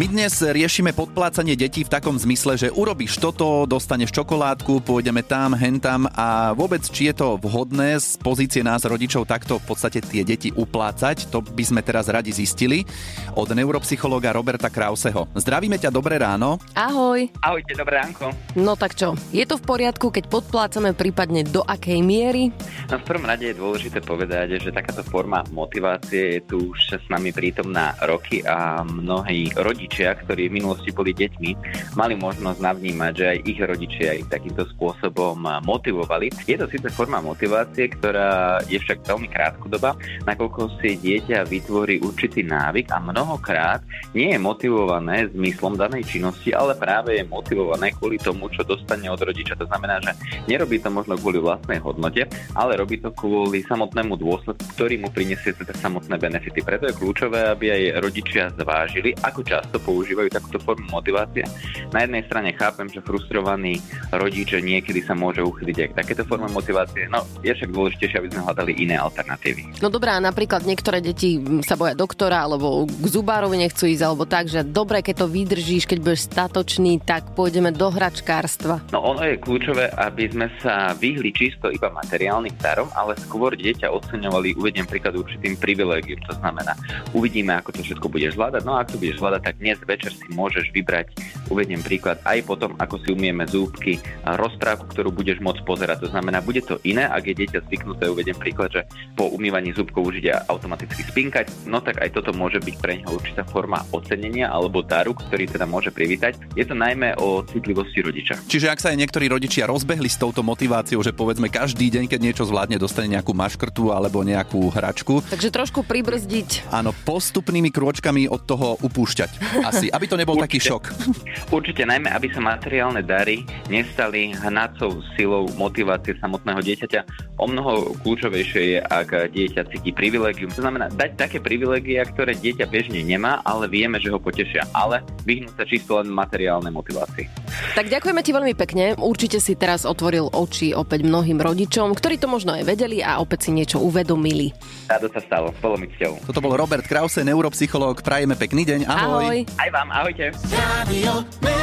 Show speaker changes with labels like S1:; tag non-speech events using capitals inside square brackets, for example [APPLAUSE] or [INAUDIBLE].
S1: My dnes riešime podplácanie detí v takom zmysle, že urobíš toto, dostaneš čokoládku, pôjdeme tam, hentam a vôbec, či je to vhodné z pozície nás rodičov takto v podstate tie deti uplácať, to by sme teraz radi zistili od neuropsychológa Roberta Krauseho. Zdravíme ťa, dobré ráno.
S2: Ahoj.
S3: Ahojte, dobré ránko.
S2: No tak čo, je to v poriadku, keď podplácame prípadne do akej miery?
S3: No v prvom rade je dôležité povedať, že takáto forma motivácie je tu už s nami prítomná roky a mnohí rodičia, ktorí v minulosti boli deťmi, mali možnosť navnímať, že aj ich rodičia ich takýmto spôsobom motivovali. Je to síce forma motivácie, ktorá je však veľmi krátkodoba, nakoľko si dieťa vytvorí určitý návyk a mnohokrát nie je motivované zmyslom danej činnosti, ale práve je motivované kvôli tomu, čo dostane od rodiča. To znamená, že nerobí to možno kvôli vlastnej hodnote, ale robí to kvôli samotnému dôsledku, ktorý mu prinesie teda samotné benefity. Preto je kľúčové, aby aj rodičia zvážili, ako často používajú takúto formu motivácie. Na jednej strane chápem, že frustrovaný rodič niekedy sa môže uchyliť aj k takéto forme motivácie, no je však dôležitejšie, aby sme hľadali iné alternatívy.
S2: No dobrá, napríklad niektoré deti sa boja doktora, alebo k zubárovi nechcú ísť, alebo tak, že dobre, keď to vydržíš, keď budeš statočný, tak pôjdeme do hračkárstva.
S3: No ono je kľúčové, aby sme sa vyhli čisto iba materiálnym darom, ale skôr dieťa oceňovali, uvediem príklad určitým privilégium, to znamená, uvidíme, ako to všetko budeš zvládať, no a ak to budeš zvládať, tak dnes večer si môžeš vybrať, uvediem príklad, aj potom, ako si umieme zúbky, rozprávku, ktorú budeš môcť pozerať. To znamená, bude to iné, ak je dieťa zvyknuté, uvediem príklad, že po umývaní zúbkov už ide automaticky spinkať, no tak aj toto môže byť pre neho určitá forma ocenenia alebo daru, ktorý teda môže privítať. Je to najmä o citlivosti rodiča.
S1: Čiže ak sa aj niektorí rodičia rozbehli s touto motiváciou, že povedzme každý deň, keď niečo zvládne, dostane nejakú maškrtu alebo nejakú hračku.
S2: Takže trošku pribrzdiť.
S1: Áno, postupnými krôčkami od toho upúšťať. Asi, aby to nebol
S3: Určite.
S1: taký šok. [LAUGHS]
S3: Určite najmä, aby sa materiálne dary nestali hnacou silou motivácie samotného dieťaťa. O mnoho kľúčovejšie je, ak dieťa cíti privilegium. To znamená dať také privilegia, ktoré dieťa bežne nemá, ale vieme, že ho potešia. Ale vyhnúť sa čisto len materiálnej motivácii.
S2: Tak ďakujeme ti veľmi pekne. Určite si teraz otvoril oči opäť mnohým rodičom, ktorí to možno aj vedeli a opäť si niečo uvedomili.
S3: Rádo sa stalo. Bolo mi cťou.
S1: Toto bol Robert Krause, neuropsychológ. Prajeme pekný deň. Ahoj.
S2: Ahoj.
S3: Aj vám, ahojte.
S4: Radio